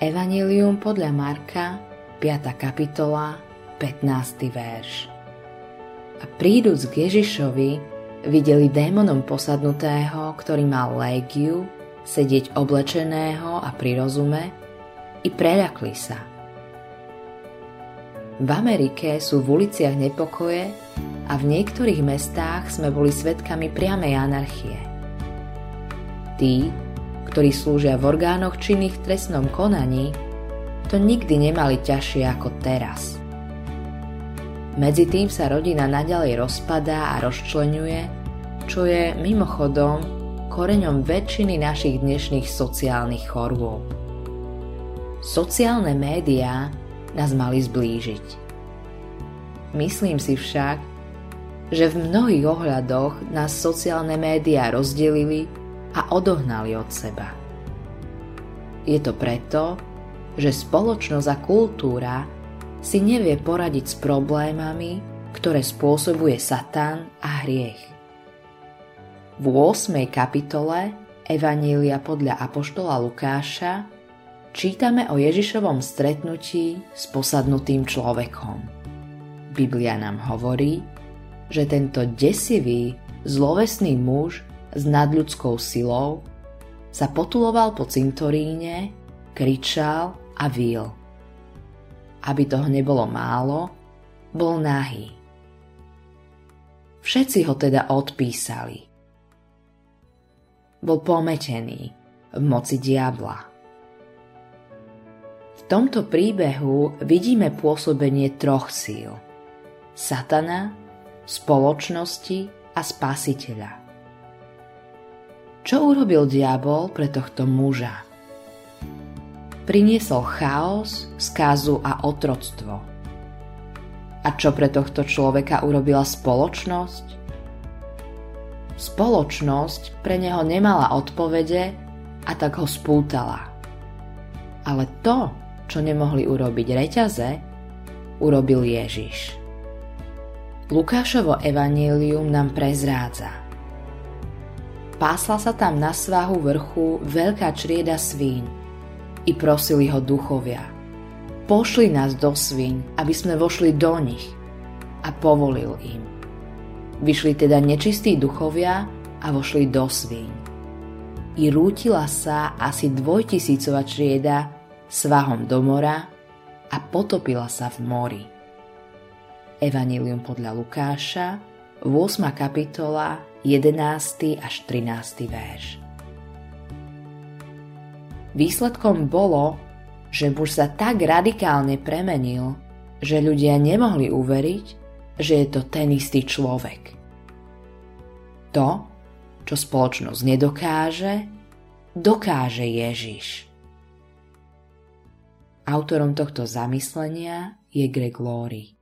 Evangelium podľa Marka, 5. kapitola, 15. verš. A príduc k Ježišovi, videli démonom posadnutého, ktorý mal légiu, sedieť oblečeného a pri rozume, i preľakli sa. V Amerike sú v uliciach nepokoje a v niektorých mestách sme boli svetkami priamej anarchie. Tí, ktorí slúžia v orgánoch činných v trestnom konaní, to nikdy nemali ťažšie ako teraz. Medzi tým sa rodina naďalej rozpadá a rozčlenuje, čo je mimochodom koreňom väčšiny našich dnešných sociálnych chorôb. Sociálne médiá nás mali zblížiť. Myslím si však, že v mnohých ohľadoch nás sociálne médiá rozdelili a odohnali od seba. Je to preto, že spoločnosť a kultúra si nevie poradiť s problémami, ktoré spôsobuje Satan a hriech. V 8. kapitole Evanília podľa Apoštola Lukáša čítame o Ježišovom stretnutí s posadnutým človekom. Biblia nám hovorí, že tento desivý, zlovesný muž s nadľudskou silou sa potuloval po cintoríne, kričal a vil. Aby toho nebolo málo, bol nahý. Všetci ho teda odpísali. Bol pometený v moci diabla tomto príbehu vidíme pôsobenie troch síl. Satana, spoločnosti a spasiteľa. Čo urobil diabol pre tohto muža? Priniesol chaos, skázu a otroctvo. A čo pre tohto človeka urobila spoločnosť? Spoločnosť pre neho nemala odpovede a tak ho spútala. Ale to, čo nemohli urobiť reťaze, urobil Ježiš. Lukášovo evanílium nám prezrádza. Pásla sa tam na svahu vrchu veľká črieda svín i prosili ho duchovia. Pošli nás do svín, aby sme vošli do nich a povolil im. Vyšli teda nečistí duchovia a vošli do svín. I rútila sa asi dvojtisícova črieda svahom do mora a potopila sa v mori. Evangelium podľa Lukáša, 8. kapitola, 11. až 13. verš. Výsledkom bolo, že muž sa tak radikálne premenil, že ľudia nemohli uveriť, že je to ten istý človek. To, čo spoločnosť nedokáže, dokáže Ježiš. Autorom tohto zamyslenia je Greg Laurie.